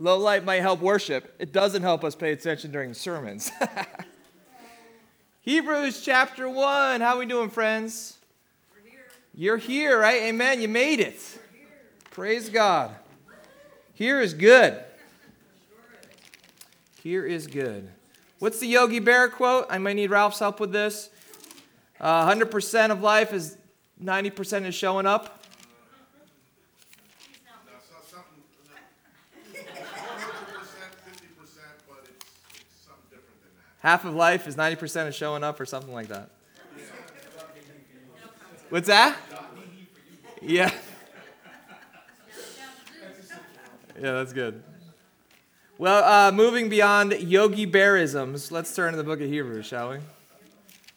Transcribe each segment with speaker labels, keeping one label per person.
Speaker 1: Low light might help worship. It doesn't help us pay attention during sermons. Hebrews chapter 1. How we doing, friends? Here. You're here, right? Amen. You made it. Praise God. Here is good. Here is good. What's the Yogi Berra quote? I might need Ralph's help with this. Uh, 100% of life is 90% is showing up. Half of life is 90% of showing up or something like that. What's that? Yeah. Yeah, that's good. Well, uh, moving beyond Yogi Berrisms, let's turn to the book of Hebrews, shall we?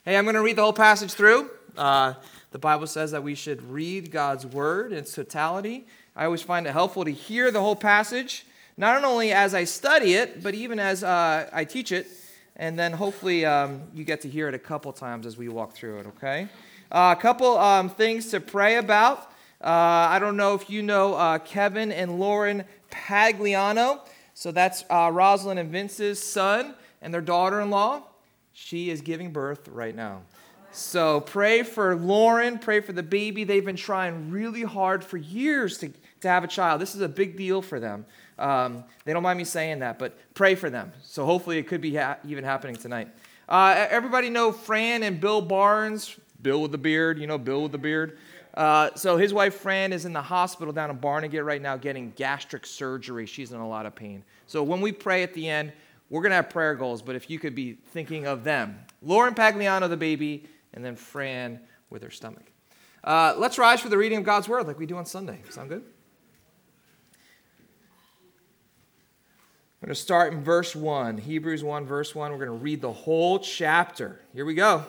Speaker 1: Hey, I'm going to read the whole passage through. Uh, the Bible says that we should read God's word in its totality. I always find it helpful to hear the whole passage, not only as I study it, but even as uh, I teach it and then hopefully um, you get to hear it a couple times as we walk through it, okay? Uh, a couple um, things to pray about. Uh, I don't know if you know uh, Kevin and Lauren Pagliano. So that's uh, Rosalind and Vince's son and their daughter in law. She is giving birth right now. So pray for Lauren, pray for the baby. They've been trying really hard for years to, to have a child. This is a big deal for them. Um, they don't mind me saying that, but pray for them. So hopefully it could be ha- even happening tonight. Uh, everybody know Fran and Bill Barnes? Bill with the beard, you know, Bill with the beard. Uh, so his wife Fran is in the hospital down in Barnegat right now getting gastric surgery. She's in a lot of pain. So when we pray at the end, we're going to have prayer goals, but if you could be thinking of them Lauren Pagliano, the baby, and then Fran with her stomach. Uh, let's rise for the reading of God's word like we do on Sunday. Sound good? I'm going to start in verse 1, Hebrews 1, verse 1. We're going to read the whole chapter. Here we go.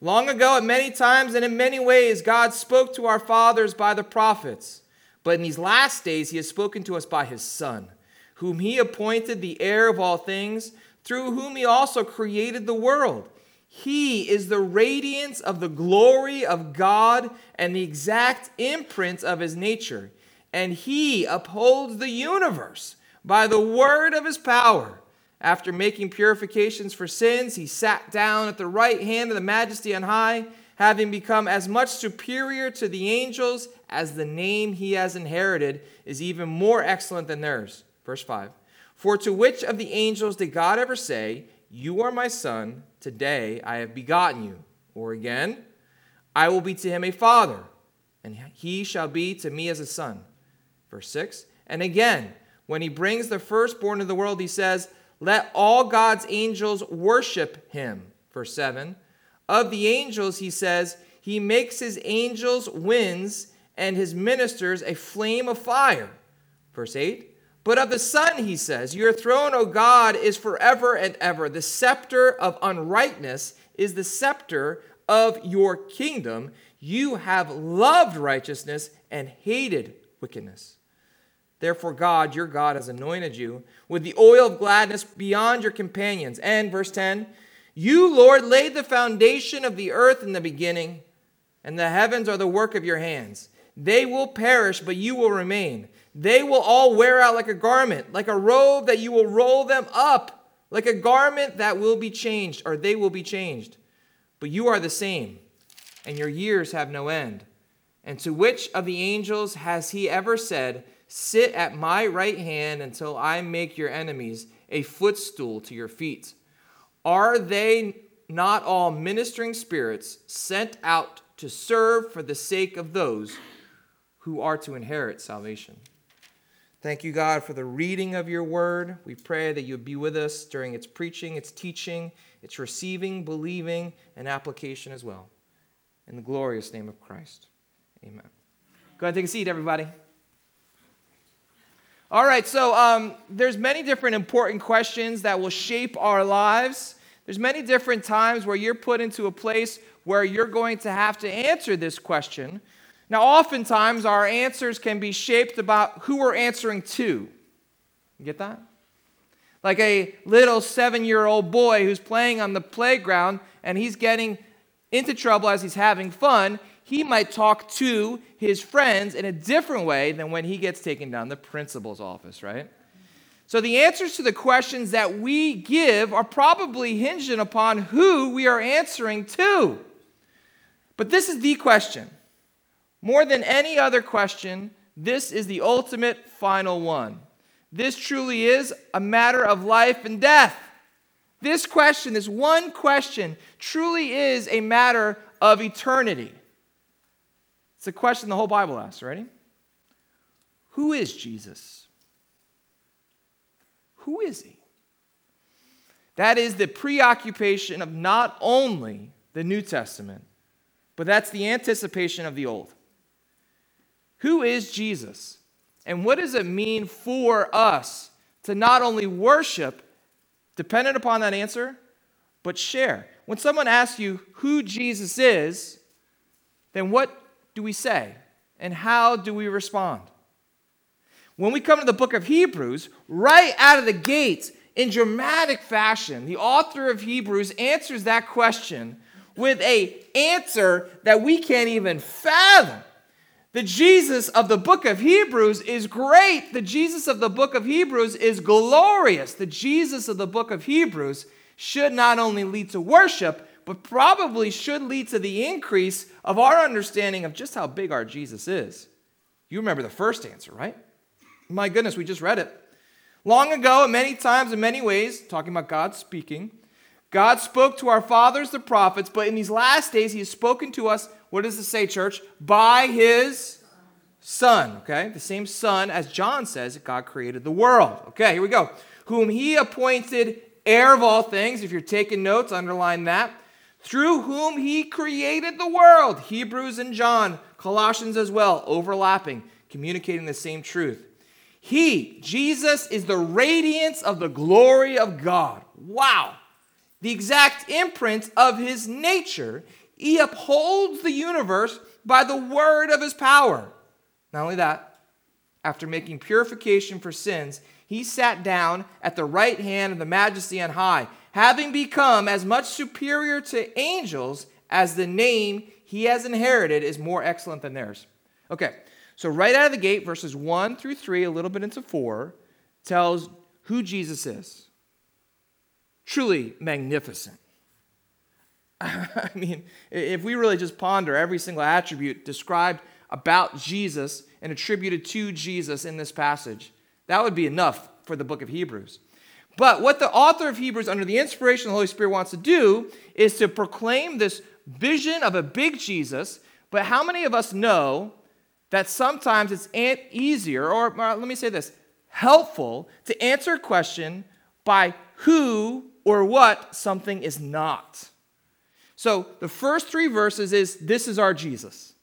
Speaker 1: Long ago, at many times and in many ways, God spoke to our fathers by the prophets. But in these last days, He has spoken to us by His Son, whom He appointed the heir of all things, through whom He also created the world. He is the radiance of the glory of God and the exact imprint of His nature and he upholds the universe by the word of his power. After making purifications for sins, he sat down at the right hand of the majesty on high, having become as much superior to the angels as the name he has inherited is even more excellent than theirs. Verse 5 For to which of the angels did God ever say, You are my son, today I have begotten you? Or again, I will be to him a father, and he shall be to me as a son. Verse 6. And again, when he brings the firstborn of the world, he says, Let all God's angels worship him. Verse 7. Of the angels, he says, He makes his angels winds and his ministers a flame of fire. Verse 8. But of the Son, he says, Your throne, O God, is forever and ever. The scepter of unrightness is the scepter of your kingdom. You have loved righteousness and hated wickedness. Therefore, God, your God, has anointed you with the oil of gladness beyond your companions. And, verse 10, you, Lord, laid the foundation of the earth in the beginning, and the heavens are the work of your hands. They will perish, but you will remain. They will all wear out like a garment, like a robe that you will roll them up, like a garment that will be changed, or they will be changed. But you are the same, and your years have no end. And to which of the angels has he ever said, Sit at my right hand until I make your enemies a footstool to your feet. Are they not all ministering spirits sent out to serve for the sake of those who are to inherit salvation? Thank you, God, for the reading of your word. We pray that you would be with us during its preaching, its teaching, its receiving, believing, and application as well. In the glorious name of Christ. Amen. Go ahead and take a seat, everybody. All right, so um, there's many different important questions that will shape our lives. There's many different times where you're put into a place where you're going to have to answer this question. Now, oftentimes our answers can be shaped about who we're answering to. You get that? Like a little seven year old boy who's playing on the playground and he's getting into trouble as he's having fun. He might talk to his friends in a different way than when he gets taken down the principal's office, right? So the answers to the questions that we give are probably hinging upon who we are answering to. But this is the question. More than any other question, this is the ultimate final one. This truly is a matter of life and death. This question, this one question, truly is a matter of eternity. It's a question the whole Bible asks. Ready? Who is Jesus? Who is he? That is the preoccupation of not only the New Testament, but that's the anticipation of the Old. Who is Jesus? And what does it mean for us to not only worship, dependent upon that answer, but share? When someone asks you who Jesus is, then what do we say? And how do we respond? When we come to the book of Hebrews, right out of the gate, in dramatic fashion, the author of Hebrews answers that question with a answer that we can't even fathom. The Jesus of the book of Hebrews is great. The Jesus of the book of Hebrews is glorious. The Jesus of the book of Hebrews should not only lead to worship, but probably should lead to the increase of our understanding of just how big our Jesus is. You remember the first answer, right? My goodness, we just read it. Long ago, and many times, in many ways, talking about God speaking, God spoke to our fathers, the prophets, but in these last days, He has spoken to us what does it say, church? By his Son, okay? The same Son, as John says, God created the world. Okay, here we go. Whom he appointed heir of all things. If you're taking notes, underline that. Through whom he created the world. Hebrews and John, Colossians as well, overlapping, communicating the same truth. He, Jesus, is the radiance of the glory of God. Wow. The exact imprint of his nature. He upholds the universe by the word of his power. Not only that, after making purification for sins, he sat down at the right hand of the majesty on high, having become as much superior to angels as the name he has inherited is more excellent than theirs. Okay, so right out of the gate, verses 1 through 3, a little bit into 4, tells who Jesus is. Truly magnificent. I mean, if we really just ponder every single attribute described about Jesus and attributed to Jesus in this passage, that would be enough for the book of Hebrews. But what the author of Hebrews, under the inspiration of the Holy Spirit, wants to do is to proclaim this vision of a big Jesus. But how many of us know that sometimes it's easier, or, let me say this, helpful to answer a question by who or what something is not? So the first three verses is this is our Jesus.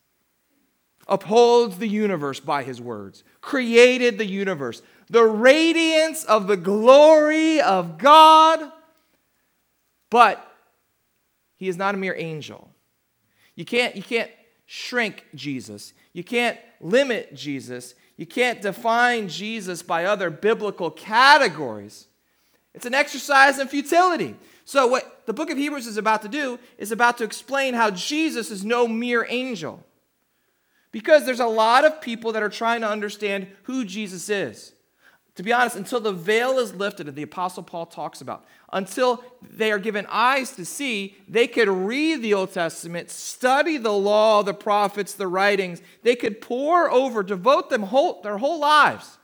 Speaker 1: Upholds the universe by his words, created the universe, the radiance of the glory of God. But he is not a mere angel. You can't, you can't shrink Jesus. You can't limit Jesus. You can't define Jesus by other biblical categories. It's an exercise in futility. So, what the book of Hebrews is about to do is about to explain how Jesus is no mere angel. Because there's a lot of people that are trying to understand who Jesus is. To be honest, until the veil is lifted, and the Apostle Paul talks about, until they are given eyes to see, they could read the Old Testament, study the law, the prophets, the writings. They could pour over, devote them whole, their whole lives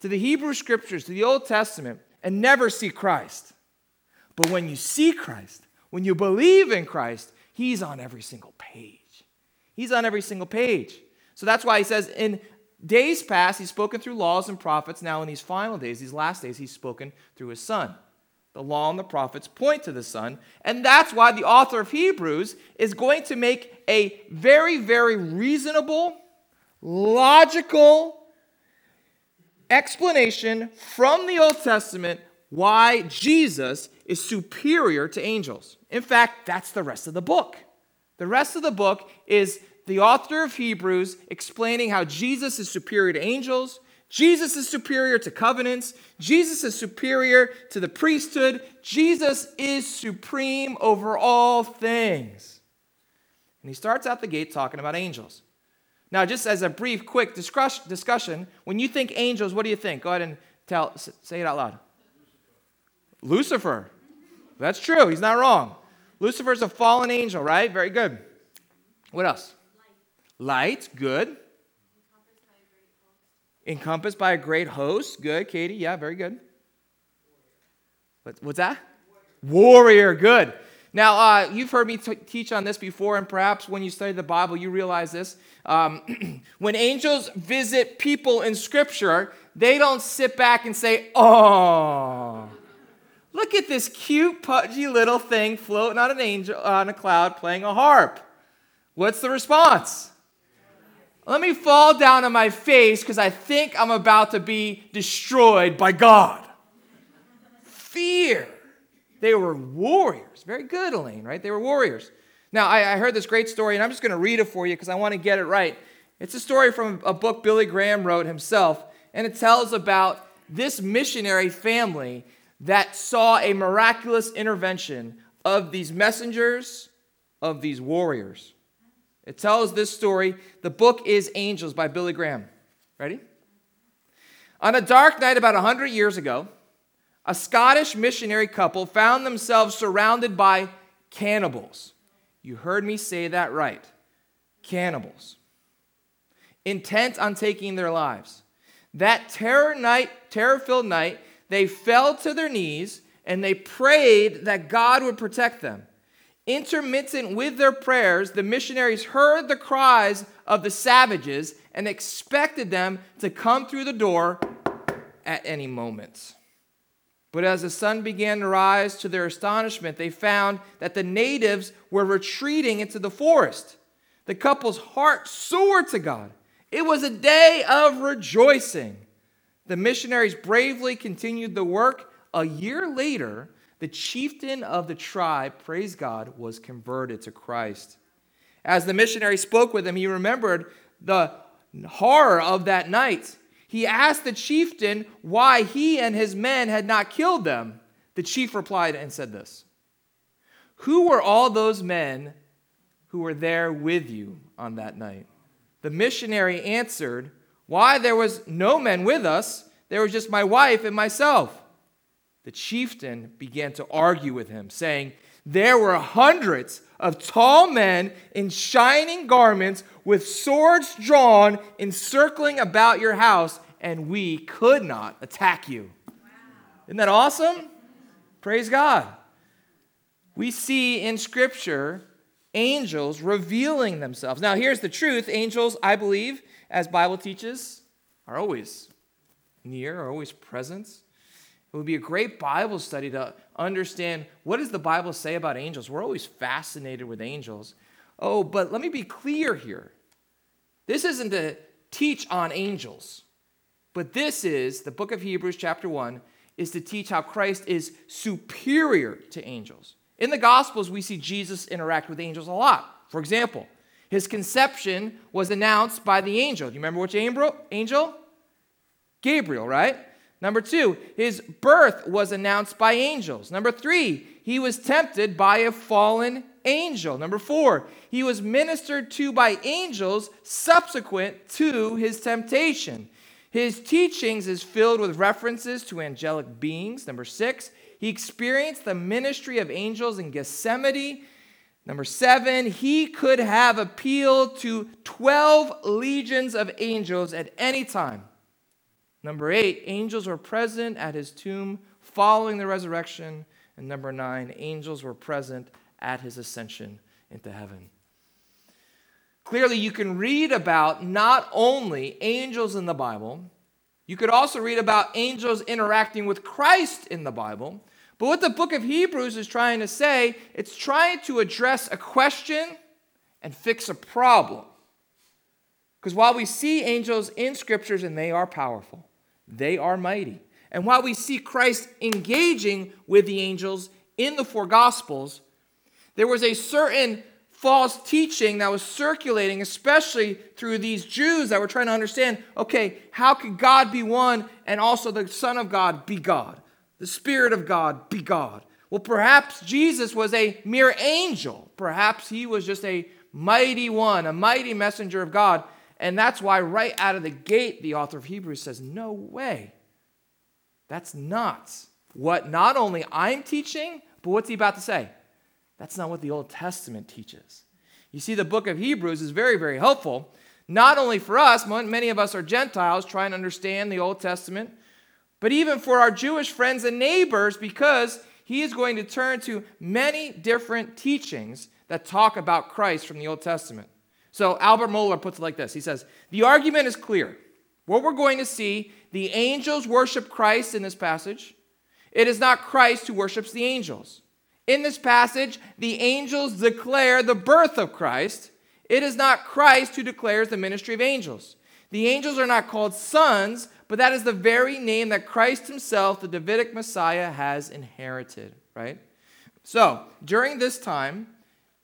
Speaker 1: to the Hebrew scriptures, to the Old Testament, and never see Christ. But when you see Christ, when you believe in Christ, He's on every single page. He's on every single page. So that's why He says, in days past, He's spoken through laws and prophets. Now, in these final days, these last days, He's spoken through His Son. The law and the prophets point to the Son. And that's why the author of Hebrews is going to make a very, very reasonable, logical explanation from the Old Testament why Jesus is superior to angels. In fact, that's the rest of the book. The rest of the book is the author of Hebrews explaining how Jesus is superior to angels, Jesus is superior to covenants, Jesus is superior to the priesthood, Jesus is supreme over all things. And he starts out the gate talking about angels. Now, just as a brief, quick discussion, when you think angels, what do you think? Go ahead and tell, say it out loud. Lucifer. That's true. He's not wrong. Lucifer's a fallen angel, right? Very good. What else? Light. Light. Good. Encompassed by a great host. Good, Katie. Yeah, very good. what's that? Warrior. Good. Now, uh, you've heard me t- teach on this before, and perhaps when you study the Bible, you realize this. Um, when angels visit people in Scripture, they don't sit back and say, Oh, look at this cute, pudgy little thing floating on an angel on a cloud playing a harp. What's the response? Let me fall down on my face because I think I'm about to be destroyed by God. Fear. They were warriors. Very good, Elaine, right? They were warriors. Now, I, I heard this great story, and I'm just going to read it for you because I want to get it right. It's a story from a book Billy Graham wrote himself, and it tells about this missionary family that saw a miraculous intervention of these messengers, of these warriors. It tells this story. The book is Angels by Billy Graham. Ready? On a dark night about 100 years ago, a Scottish missionary couple found themselves surrounded by cannibals. You heard me say that right. Cannibals. Intent on taking their lives. That terror night, terror-filled night, they fell to their knees and they prayed that God would protect them. Intermittent with their prayers, the missionaries heard the cries of the savages and expected them to come through the door at any moment. But as the sun began to rise, to their astonishment, they found that the natives were retreating into the forest. The couple's heart soared to God. It was a day of rejoicing. The missionaries bravely continued the work. A year later, the chieftain of the tribe, praise God, was converted to Christ. As the missionary spoke with him, he remembered the horror of that night he asked the chieftain why he and his men had not killed them. The chief replied and said this Who were all those men who were there with you on that night? The missionary answered, Why, there was no men with us. There was just my wife and myself. The chieftain began to argue with him, saying, There were hundreds of tall men in shining garments with swords drawn, encircling about your house, and we could not attack you. Wow. Isn't that awesome? Praise God. We see in Scripture angels revealing themselves. Now, here's the truth angels, I believe, as Bible teaches, are always near, are always present. It would be a great Bible study to understand what does the Bible say about angels. We're always fascinated with angels. Oh, but let me be clear here. This isn't to teach on angels. But this is, the book of Hebrews, chapter 1, is to teach how Christ is superior to angels. In the Gospels, we see Jesus interact with angels a lot. For example, his conception was announced by the angel. Do you remember which angel? Gabriel, right? Number two, his birth was announced by angels. Number three, he was tempted by a fallen angel. Number four, he was ministered to by angels subsequent to his temptation. His teachings is filled with references to angelic beings. Number six, he experienced the ministry of angels in Gethsemane. Number seven, he could have appealed to 12 legions of angels at any time. Number eight, angels were present at his tomb following the resurrection. And number nine, angels were present at his ascension into heaven. Clearly, you can read about not only angels in the Bible, you could also read about angels interacting with Christ in the Bible. But what the book of Hebrews is trying to say, it's trying to address a question and fix a problem. Because while we see angels in scriptures and they are powerful, they are mighty. And while we see Christ engaging with the angels in the four gospels, there was a certain false teaching that was circulating, especially through these Jews that were trying to understand okay, how could God be one and also the Son of God be God? The Spirit of God be God? Well, perhaps Jesus was a mere angel. Perhaps he was just a mighty one, a mighty messenger of God. And that's why, right out of the gate, the author of Hebrews says, No way. That's not what not only I'm teaching, but what's he about to say? That's not what the Old Testament teaches. You see, the book of Hebrews is very, very helpful, not only for us, many of us are Gentiles trying to understand the Old Testament, but even for our Jewish friends and neighbors, because he is going to turn to many different teachings that talk about Christ from the Old Testament. So Albert Mohler puts it like this He says, The argument is clear. What we're going to see, the angels worship Christ in this passage. It is not Christ who worships the angels. In this passage, the angels declare the birth of Christ. It is not Christ who declares the ministry of angels. The angels are not called sons, but that is the very name that Christ himself, the Davidic Messiah, has inherited, right? So, during this time,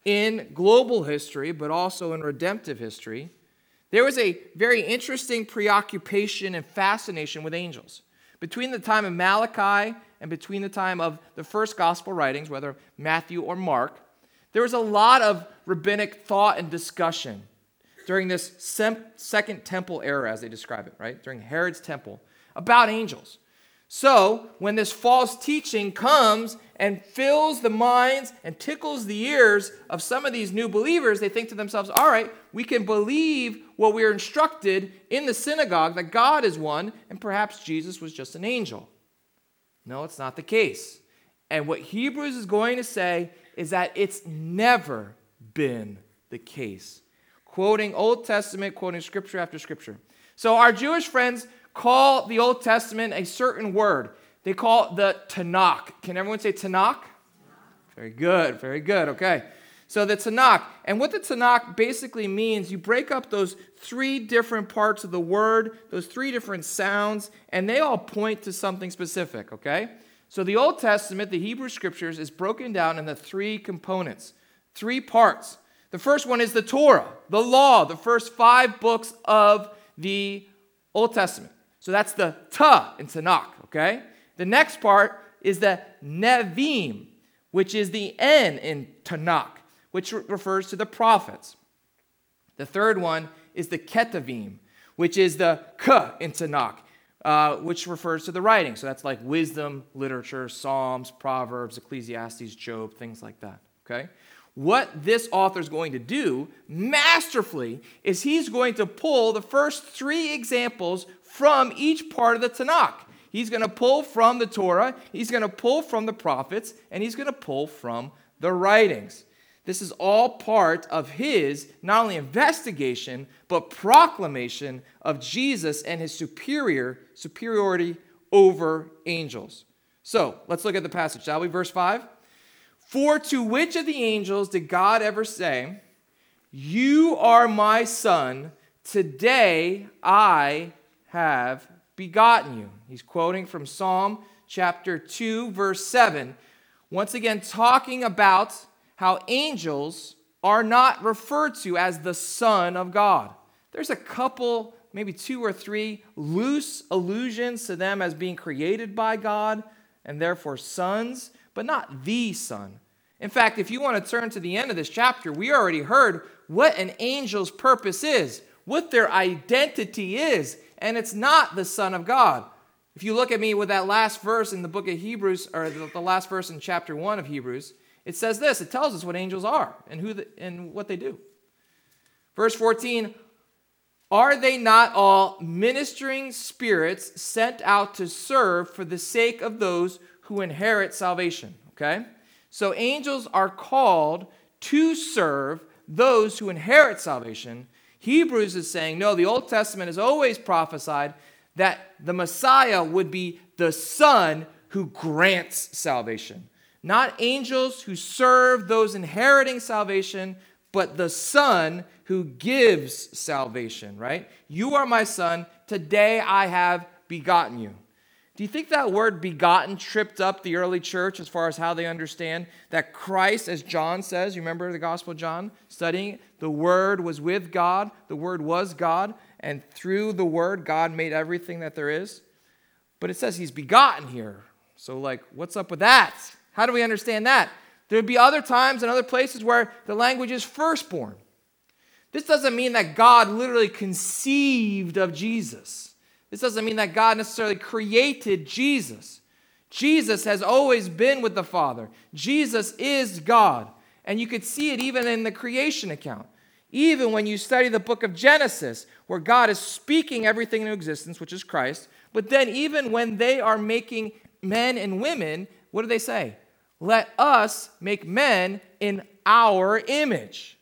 Speaker 1: in global history, but also in redemptive history, there was a very interesting preoccupation and fascination with angels. Between the time of Malachi and between the time of the first gospel writings, whether Matthew or Mark, there was a lot of rabbinic thought and discussion during this second temple era, as they describe it, right? During Herod's temple, about angels. So, when this false teaching comes and fills the minds and tickles the ears of some of these new believers, they think to themselves, all right, we can believe what we are instructed in the synagogue that God is one and perhaps Jesus was just an angel. No, it's not the case. And what Hebrews is going to say is that it's never been the case. Quoting Old Testament, quoting scripture after scripture. So, our Jewish friends call the Old Testament a certain word. They call it the Tanakh. Can everyone say Tanakh? Very good, very good. Okay. So the Tanakh, and what the Tanakh basically means, you break up those three different parts of the word, those three different sounds, and they all point to something specific, okay? So the Old Testament, the Hebrew scriptures, is broken down into three components, three parts. The first one is the Torah, the law, the first five books of the Old Testament. So that's the ta in Tanakh, okay? The next part is the Nevi'im, which is the N in Tanakh, which refers to the prophets. The third one is the Ketuvim, which is the K in Tanakh, uh, which refers to the writing. So that's like wisdom, literature, Psalms, Proverbs, Ecclesiastes, Job, things like that, okay? What this author is going to do masterfully is he's going to pull the first three examples from each part of the Tanakh. He's going to pull from the Torah, he's going to pull from the prophets, and he's going to pull from the writings. This is all part of his not only investigation, but proclamation of Jesus and his superior superiority over angels. So let's look at the passage, shall we? Verse 5. For to which of the angels did God ever say, You are my son, today I have begotten you? He's quoting from Psalm chapter 2, verse 7. Once again, talking about how angels are not referred to as the Son of God. There's a couple, maybe two or three loose allusions to them as being created by God and therefore sons, but not the Son. In fact, if you want to turn to the end of this chapter, we already heard what an angel's purpose is, what their identity is, and it's not the Son of God. If you look at me with that last verse in the book of Hebrews, or the last verse in chapter 1 of Hebrews, it says this it tells us what angels are and, who the, and what they do. Verse 14 Are they not all ministering spirits sent out to serve for the sake of those who inherit salvation? Okay? So angels are called to serve those who inherit salvation. Hebrews is saying, no, the Old Testament has always prophesied that the Messiah would be the Son who grants salvation. Not angels who serve those inheriting salvation, but the Son who gives salvation, right? You are my Son. Today I have begotten you. Do you think that word begotten tripped up the early church as far as how they understand that Christ, as John says, you remember the Gospel John studying, the Word was with God, the Word was God, and through the Word, God made everything that there is? But it says he's begotten here. So, like, what's up with that? How do we understand that? There'd be other times and other places where the language is firstborn. This doesn't mean that God literally conceived of Jesus. This doesn't mean that God necessarily created Jesus. Jesus has always been with the Father. Jesus is God. And you could see it even in the creation account. Even when you study the book of Genesis, where God is speaking everything into existence, which is Christ, but then even when they are making men and women, what do they say? Let us make men in our image,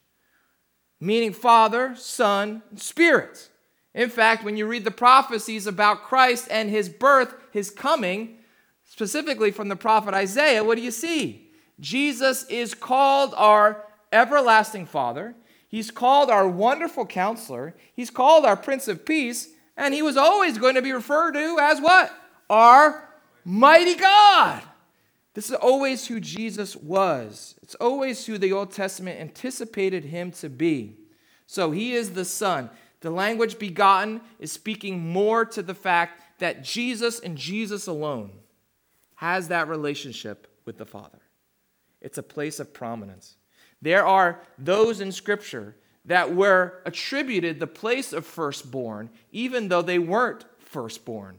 Speaker 1: meaning Father, Son, and Spirit. In fact, when you read the prophecies about Christ and his birth, his coming, specifically from the prophet Isaiah, what do you see? Jesus is called our everlasting Father. He's called our wonderful counselor. He's called our Prince of Peace. And he was always going to be referred to as what? Our mighty God. This is always who Jesus was. It's always who the Old Testament anticipated him to be. So he is the Son. The language begotten is speaking more to the fact that Jesus and Jesus alone has that relationship with the Father. It's a place of prominence. There are those in Scripture that were attributed the place of firstborn, even though they weren't firstborn.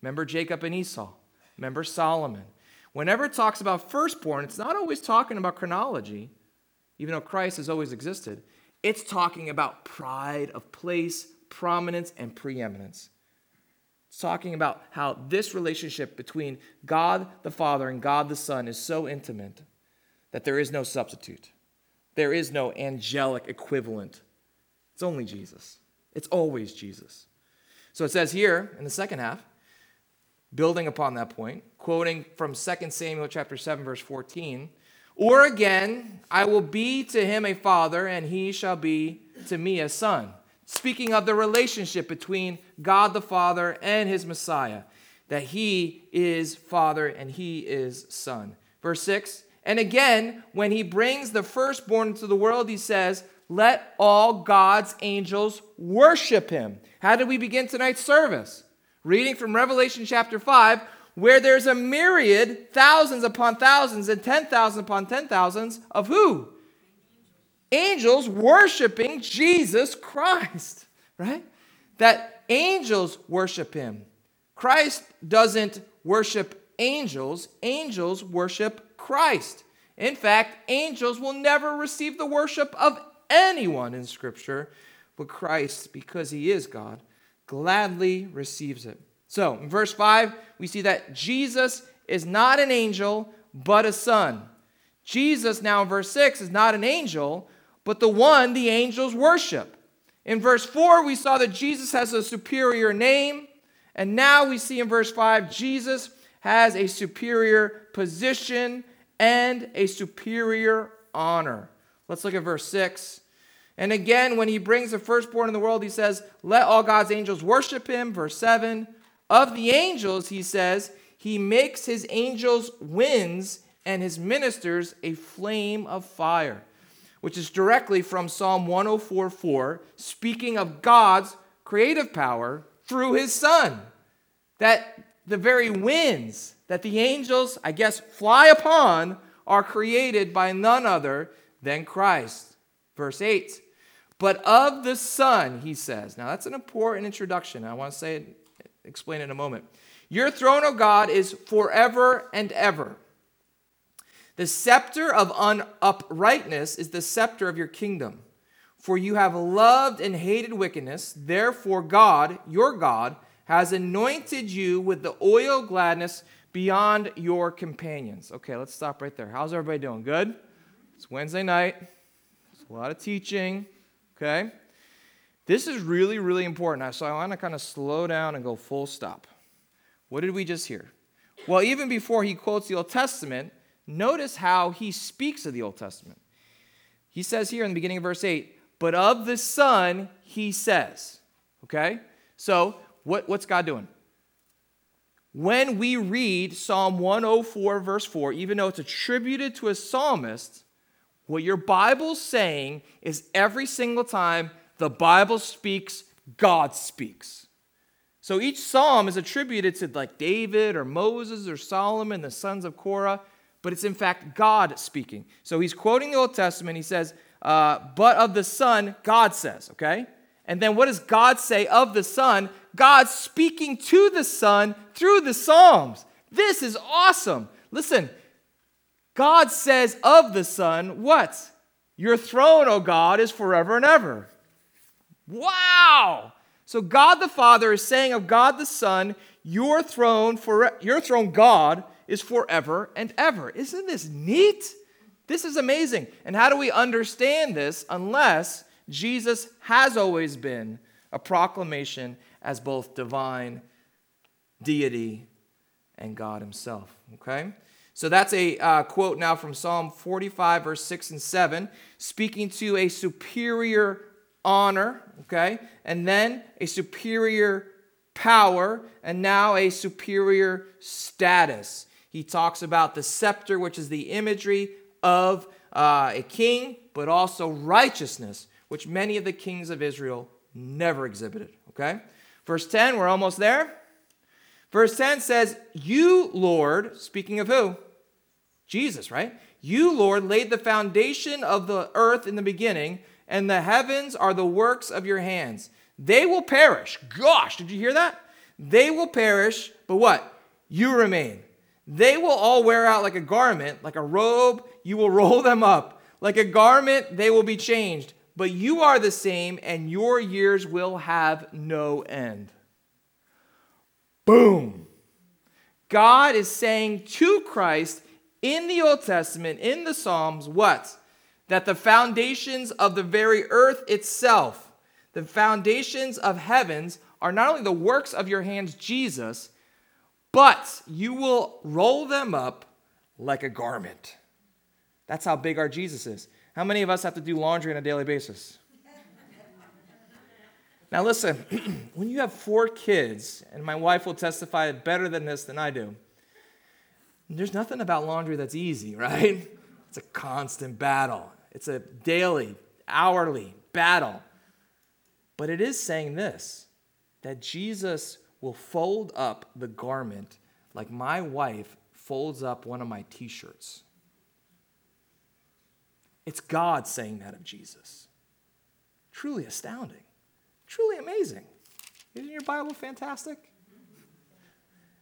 Speaker 1: Remember Jacob and Esau. Remember Solomon. Whenever it talks about firstborn, it's not always talking about chronology, even though Christ has always existed. It's talking about pride of place, prominence, and preeminence. It's talking about how this relationship between God the Father and God the Son is so intimate that there is no substitute. There is no angelic equivalent. It's only Jesus. It's always Jesus. So it says here in the second half, building upon that point, quoting from 2 Samuel chapter 7 verse 14, or again, I will be to him a father and he shall be to me a son. Speaking of the relationship between God the Father and his Messiah, that he is father and he is son. Verse 6, and again, when he brings the firstborn into the world, he says, Let all God's angels worship him. How did we begin tonight's service? Reading from Revelation chapter 5, where there's a myriad, thousands upon thousands, and 10,000 upon 10,000s of who? Angels worshiping Jesus Christ, right? That angels worship him. Christ doesn't worship angels, angels worship Christ. In fact, angels will never receive the worship of anyone in Scripture, but Christ, because he is God, gladly receives it. So, in verse 5, we see that Jesus is not an angel, but a son. Jesus, now in verse 6, is not an angel, but the one the angels worship. In verse 4, we saw that Jesus has a superior name. And now we see in verse 5, Jesus has a superior position and a superior honor. Let's look at verse 6. And again, when he brings the firstborn in the world, he says, Let all God's angels worship him. Verse 7. Of the angels, he says, He makes his angels winds and his ministers a flame of fire, which is directly from Psalm 104 4, speaking of God's creative power through his Son. That the very winds that the angels, I guess, fly upon are created by none other than Christ. Verse 8. But of the Son, he says. Now that's an important introduction. I want to say it, explain in a moment. Your throne, O God, is forever and ever. The scepter of uprightness is the scepter of your kingdom. For you have loved and hated wickedness. Therefore, God, your God, has anointed you with the oil of gladness beyond your companions. Okay, let's stop right there. How's everybody doing? Good? It's Wednesday night. It's a lot of teaching. Okay? This is really, really important. So I want to kind of slow down and go full stop. What did we just hear? Well, even before he quotes the Old Testament, notice how he speaks of the Old Testament. He says here in the beginning of verse 8, but of the Son he says. Okay? So what, what's God doing? When we read Psalm 104, verse 4, even though it's attributed to a psalmist, what your Bible's saying is every single time the Bible speaks, God speaks. So each psalm is attributed to like David or Moses or Solomon, the sons of Korah, but it's in fact God speaking. So he's quoting the Old Testament. He says, uh, but of the Son, God says, okay? And then what does God say of the Son? God speaking to the Son through the Psalms. This is awesome. Listen, God says of the Son, what? Your throne, O God, is forever and ever. Wow! So God the Father is saying of God the Son, your throne for your throne God is forever and ever. Isn't this neat? This is amazing. And how do we understand this unless Jesus has always been a proclamation as both divine deity and God himself, okay? So that's a uh, quote now from Psalm 45, verse 6 and 7, speaking to a superior honor, okay? And then a superior power, and now a superior status. He talks about the scepter, which is the imagery of uh, a king, but also righteousness, which many of the kings of Israel never exhibited, okay? Verse 10, we're almost there. Verse 10 says, You, Lord, speaking of who? Jesus, right? You, Lord, laid the foundation of the earth in the beginning, and the heavens are the works of your hands. They will perish. Gosh, did you hear that? They will perish, but what? You remain. They will all wear out like a garment, like a robe, you will roll them up. Like a garment, they will be changed. But you are the same, and your years will have no end. Boom. God is saying to Christ in the Old Testament, in the Psalms, what? That the foundations of the very earth itself, the foundations of heavens, are not only the works of your hands, Jesus, but you will roll them up like a garment. That's how big our Jesus is. How many of us have to do laundry on a daily basis? Now, listen, when you have four kids, and my wife will testify better than this than I do, there's nothing about laundry that's easy, right? It's a constant battle, it's a daily, hourly battle. But it is saying this that Jesus will fold up the garment like my wife folds up one of my t shirts. It's God saying that of Jesus. Truly astounding. Truly amazing. Isn't your Bible fantastic?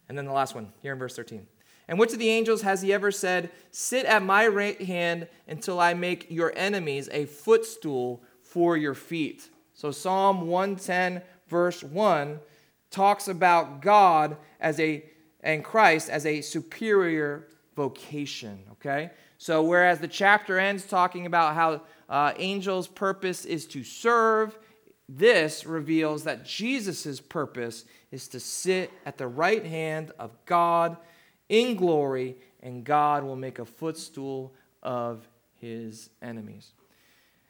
Speaker 1: And then the last one, here in verse 13. And which of the angels has he ever said, Sit at my right hand until I make your enemies a footstool for your feet? So Psalm 110, verse 1, talks about God as a and Christ as a superior vocation, okay? So, whereas the chapter ends talking about how uh, angels' purpose is to serve, this reveals that Jesus' purpose is to sit at the right hand of God in glory, and God will make a footstool of his enemies.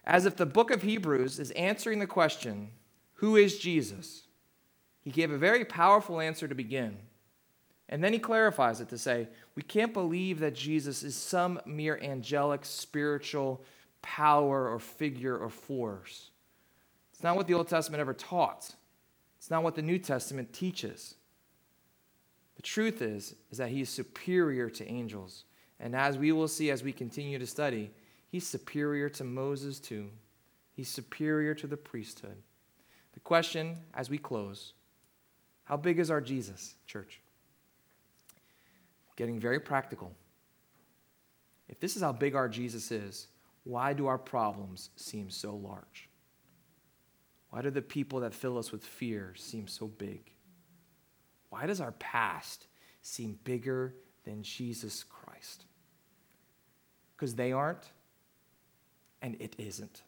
Speaker 1: As if the book of Hebrews is answering the question, Who is Jesus? He gave a very powerful answer to begin. And then he clarifies it to say, we can't believe that Jesus is some mere angelic spiritual power or figure or force. It's not what the Old Testament ever taught. It's not what the New Testament teaches. The truth is is that he is superior to angels. And as we will see as we continue to study, he's superior to Moses too. He's superior to the priesthood. The question as we close, how big is our Jesus, church? getting very practical. If this is how big our Jesus is, why do our problems seem so large? Why do the people that fill us with fear seem so big? Why does our past seem bigger than Jesus Christ? Because they aren't, and it isn't.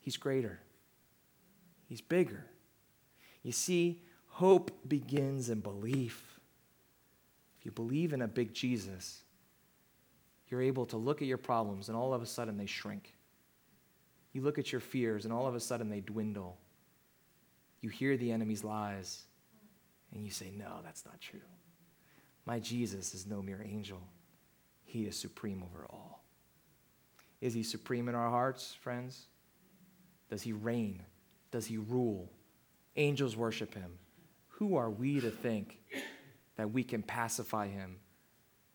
Speaker 1: He's greater, He's bigger. You see, hope begins in belief. If you believe in a big Jesus, you're able to look at your problems and all of a sudden they shrink. You look at your fears and all of a sudden they dwindle. You hear the enemy's lies and you say, No, that's not true. My Jesus is no mere angel, he is supreme over all. Is he supreme in our hearts, friends? Does he reign? Does he rule? Angels worship him. Who are we to think that we can pacify him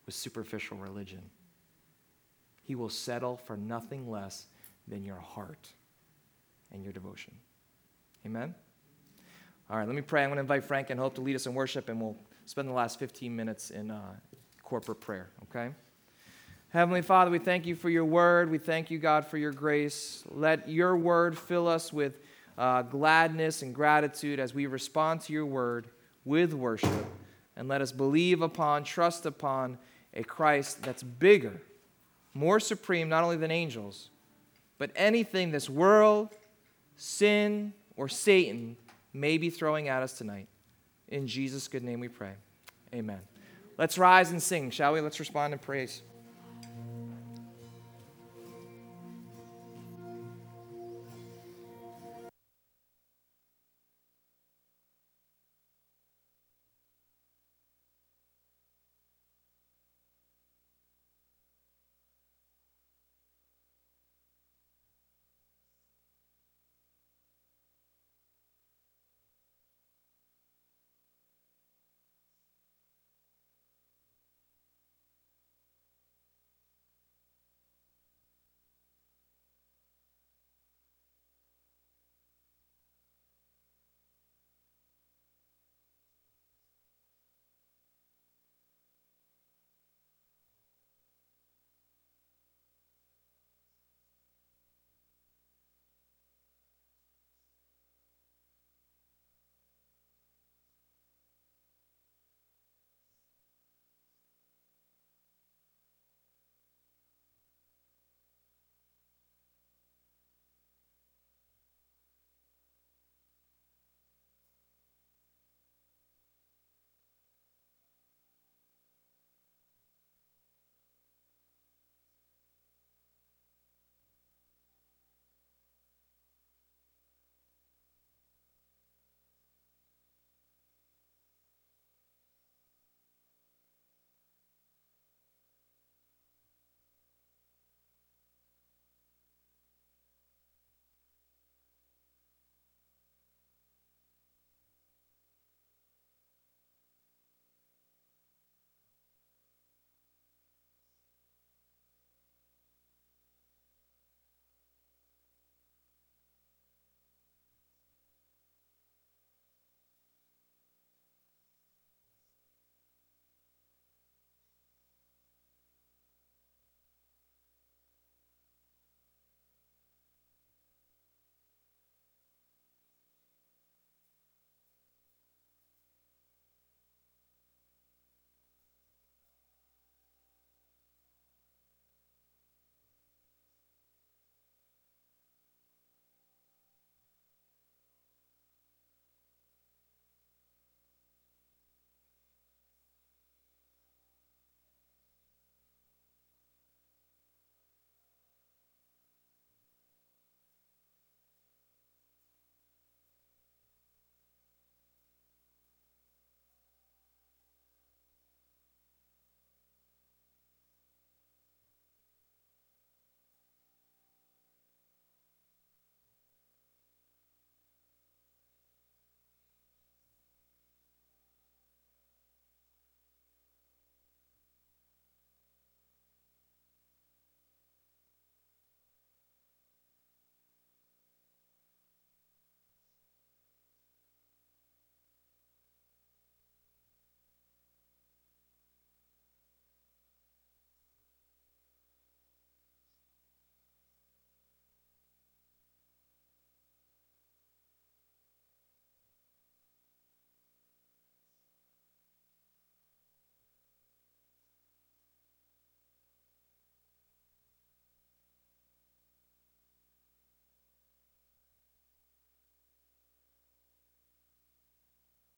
Speaker 1: with superficial religion. He will settle for nothing less than your heart and your devotion. Amen? All right, let me pray. I'm going to invite Frank and Hope to lead us in worship, and we'll spend the last 15 minutes in uh, corporate prayer, okay? Heavenly Father, we thank you for your word. We thank you, God, for your grace. Let your word fill us with uh, gladness and gratitude as we respond to your word with worship. And let us believe upon, trust upon a Christ that's bigger, more supreme, not only than angels, but anything this world, sin, or Satan may be throwing at us tonight. In Jesus' good name we pray. Amen. Let's rise and sing, shall we? Let's respond in praise.